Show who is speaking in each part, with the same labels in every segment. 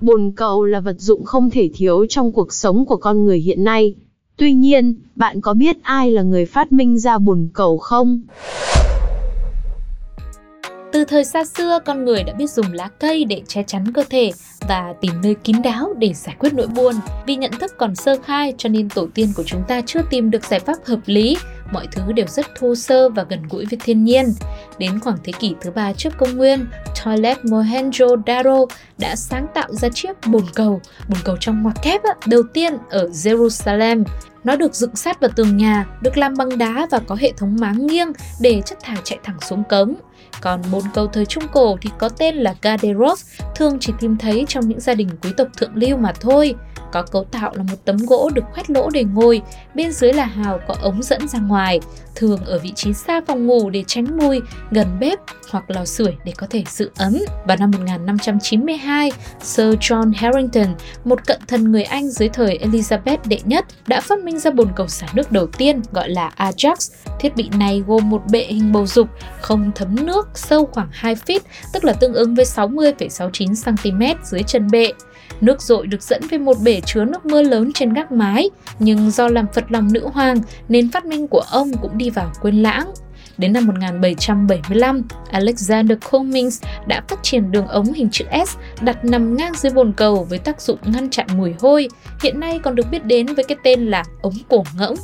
Speaker 1: Bồn cầu là vật dụng không thể thiếu trong cuộc sống của con người hiện nay. Tuy nhiên, bạn có biết ai là người phát minh ra bồn cầu không?
Speaker 2: Từ thời xa xưa, con người đã biết dùng lá cây để che chắn cơ thể và tìm nơi kín đáo để giải quyết nỗi buồn. Vì nhận thức còn sơ khai cho nên tổ tiên của chúng ta chưa tìm được giải pháp hợp lý, mọi thứ đều rất thô sơ và gần gũi với thiên nhiên. Đến khoảng thế kỷ thứ ba trước công nguyên, Toilet Mohenjo-daro đã sáng tạo ra chiếc bồn cầu, bồn cầu trong ngoặc kép đầu tiên ở Jerusalem. Nó được dựng sát vào tường nhà, được làm bằng đá và có hệ thống máng nghiêng để chất thải chạy thẳng xuống cống. Còn bồn cầu thời Trung Cổ thì có tên là Gaderov, thường chỉ tìm thấy trong những gia đình quý tộc thượng lưu mà thôi. Có cấu tạo là một tấm gỗ được khoét lỗ để ngồi, bên dưới là hào có ống dẫn ra ngoài, thường ở vị trí xa phòng ngủ để tránh mùi, gần bếp hoặc lò sưởi để có thể giữ ấm. Vào năm 1592, Sir John Harrington, một cận thần người Anh dưới thời Elizabeth đệ nhất, đã phát minh ra bồn cầu xả nước đầu tiên gọi là Ajax. Thiết bị này gồm một bệ hình bầu dục, không thấm nước, sâu khoảng 2 feet, tức là tương ứng với 60,69 cm dưới chân bệ. Nước dội được dẫn về một bể chứa nước mưa lớn trên gác mái, nhưng do làm phật lòng nữ hoàng nên phát minh của ông cũng đi vào quên lãng. Đến năm 1775, Alexander Cummings đã phát triển đường ống hình chữ S đặt nằm ngang dưới bồn cầu với tác dụng ngăn chặn mùi hôi, hiện nay còn được biết đến với cái tên là ống cổ ngỗng.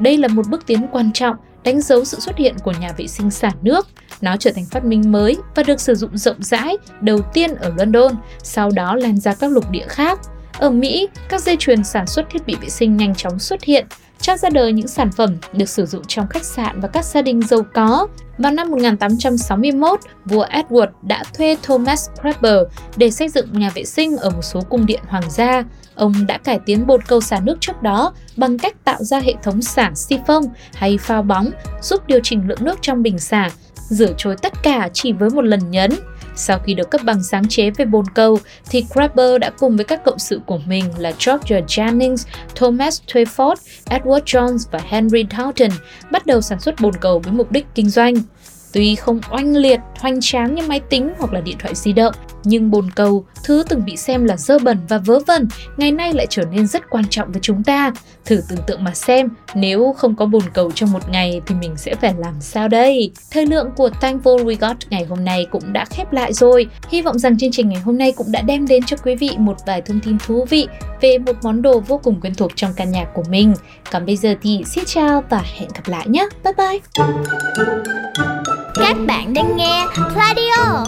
Speaker 2: Đây là một bước tiến quan trọng đánh dấu sự xuất hiện của nhà vệ sinh xả nước. Nó trở thành phát minh mới và được sử dụng rộng rãi đầu tiên ở London, sau đó lan ra các lục địa khác. Ở Mỹ, các dây chuyền sản xuất thiết bị vệ sinh nhanh chóng xuất hiện, cho ra đời những sản phẩm được sử dụng trong khách sạn và các gia đình giàu có. Vào năm 1861, vua Edward đã thuê Thomas Prepper để xây dựng nhà vệ sinh ở một số cung điện hoàng gia. Ông đã cải tiến bồn cầu xả nước trước đó bằng cách tạo ra hệ thống xả siphon hay phao bóng giúp điều chỉnh lượng nước trong bình xả, rửa trôi tất cả chỉ với một lần nhấn. Sau khi được cấp bằng sáng chế về bồn cầu, thì Crabber đã cùng với các cộng sự của mình là George Jennings, Thomas Twyford, Edward Jones và Henry Dalton bắt đầu sản xuất bồn cầu với mục đích kinh doanh. Tuy không oanh liệt, hoành tráng như máy tính hoặc là điện thoại di động, nhưng bồn cầu, thứ từng bị xem là dơ bẩn và vớ vẩn, ngày nay lại trở nên rất quan trọng với chúng ta. Thử tưởng tượng mà xem, nếu không có bồn cầu trong một ngày thì mình sẽ phải làm sao đây? Thời lượng của Thankful We Got ngày hôm nay cũng đã khép lại rồi. Hy vọng rằng chương trình ngày hôm nay cũng đã đem đến cho quý vị một vài thông tin thú vị về một món đồ vô cùng quen thuộc trong căn nhà của mình. Còn bây giờ thì xin chào và hẹn gặp lại nhé. Bye bye!
Speaker 3: Các bạn đang nghe Radio